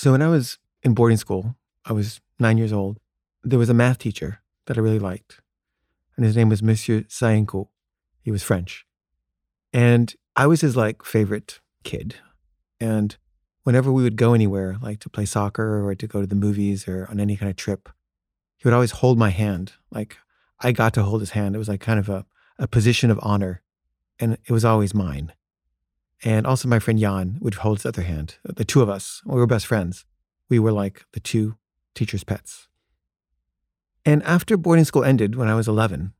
So when I was in boarding school, I was nine years old. There was a math teacher that I really liked, and his name was Monsieur Sayenko. He was French, and I was his like favorite kid. And whenever we would go anywhere, like to play soccer or to go to the movies or on any kind of trip, he would always hold my hand. Like I got to hold his hand. It was like kind of a, a position of honor, and it was always mine. And also, my friend Jan would hold his other hand. Uh, the two of us, we were best friends. We were like the two teacher's pets. And after boarding school ended when I was 11,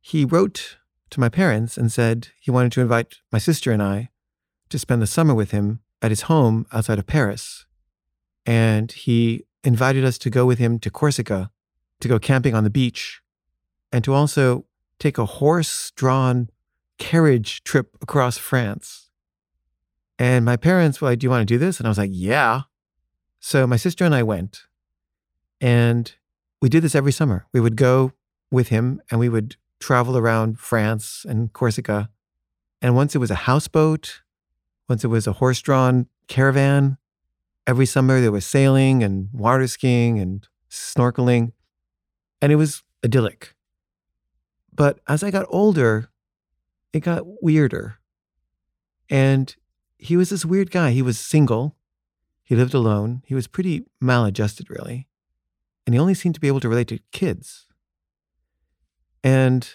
he wrote to my parents and said he wanted to invite my sister and I to spend the summer with him at his home outside of Paris. And he invited us to go with him to Corsica to go camping on the beach and to also take a horse drawn carriage trip across France. And my parents were like, Do you want to do this? And I was like, Yeah. So my sister and I went. And we did this every summer. We would go with him and we would travel around France and Corsica. And once it was a houseboat, once it was a horse drawn caravan, every summer there was sailing and water skiing and snorkeling. And it was idyllic. But as I got older, it got weirder. And he was this weird guy. He was single. He lived alone. He was pretty maladjusted, really. And he only seemed to be able to relate to kids. And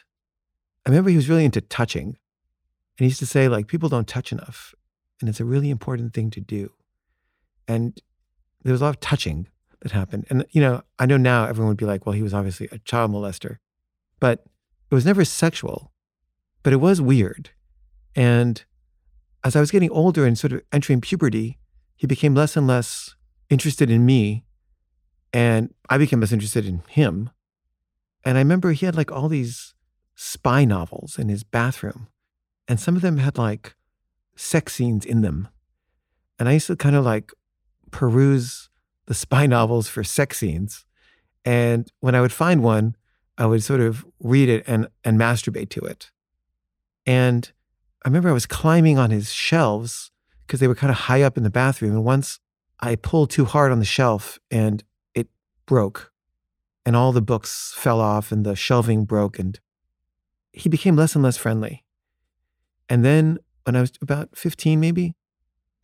I remember he was really into touching. And he used to say, like, people don't touch enough. And it's a really important thing to do. And there was a lot of touching that happened. And, you know, I know now everyone would be like, well, he was obviously a child molester, but it was never sexual, but it was weird. And as I was getting older and sort of entering puberty, he became less and less interested in me. And I became less interested in him. And I remember he had like all these spy novels in his bathroom, and some of them had like sex scenes in them. And I used to kind of like peruse the spy novels for sex scenes. And when I would find one, I would sort of read it and, and masturbate to it. And I remember I was climbing on his shelves because they were kind of high up in the bathroom. And once I pulled too hard on the shelf and it broke, and all the books fell off and the shelving broke, and he became less and less friendly. And then when I was about 15, maybe,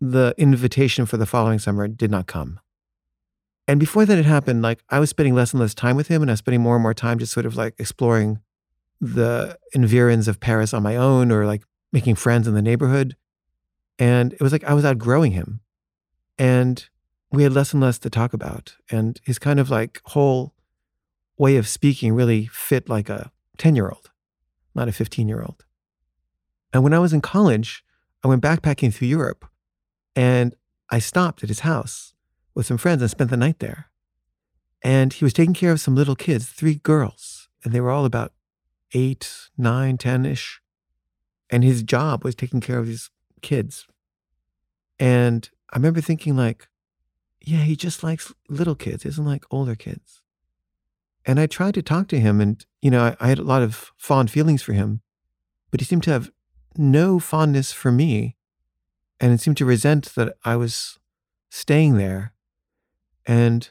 the invitation for the following summer did not come. And before that had happened, like I was spending less and less time with him, and I was spending more and more time just sort of like exploring the environs of Paris on my own or like making friends in the neighborhood. And it was like I was outgrowing him. And we had less and less to talk about. And his kind of like whole way of speaking really fit like a 10 year old, not a 15 year old. And when I was in college, I went backpacking through Europe and I stopped at his house with some friends and spent the night there. And he was taking care of some little kids, three girls, and they were all about eight, nine, 10 ish. And his job was taking care of these kids. And I remember thinking, like, yeah, he just likes little kids, isn't like older kids. And I tried to talk to him, and, you know, I, I had a lot of fond feelings for him, but he seemed to have no fondness for me and it seemed to resent that I was staying there and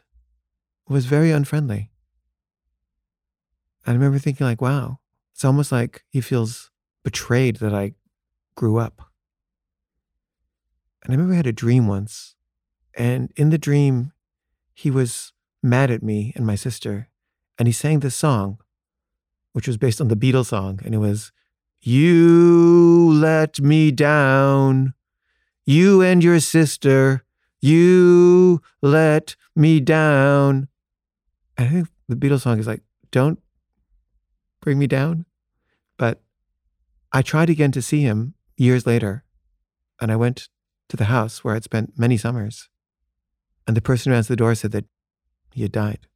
was very unfriendly. I remember thinking like, wow, it's almost like he feels betrayed that I grew up. And I remember I had a dream once, and in the dream, he was mad at me and my sister, and he sang this song, which was based on the Beatles song, and it was, You let me down you and your sister, you let me down. And I think the Beatles song is like, don't bring me down. But I tried again to see him years later, and I went to the house where I'd spent many summers. And the person who answered the door said that he had died.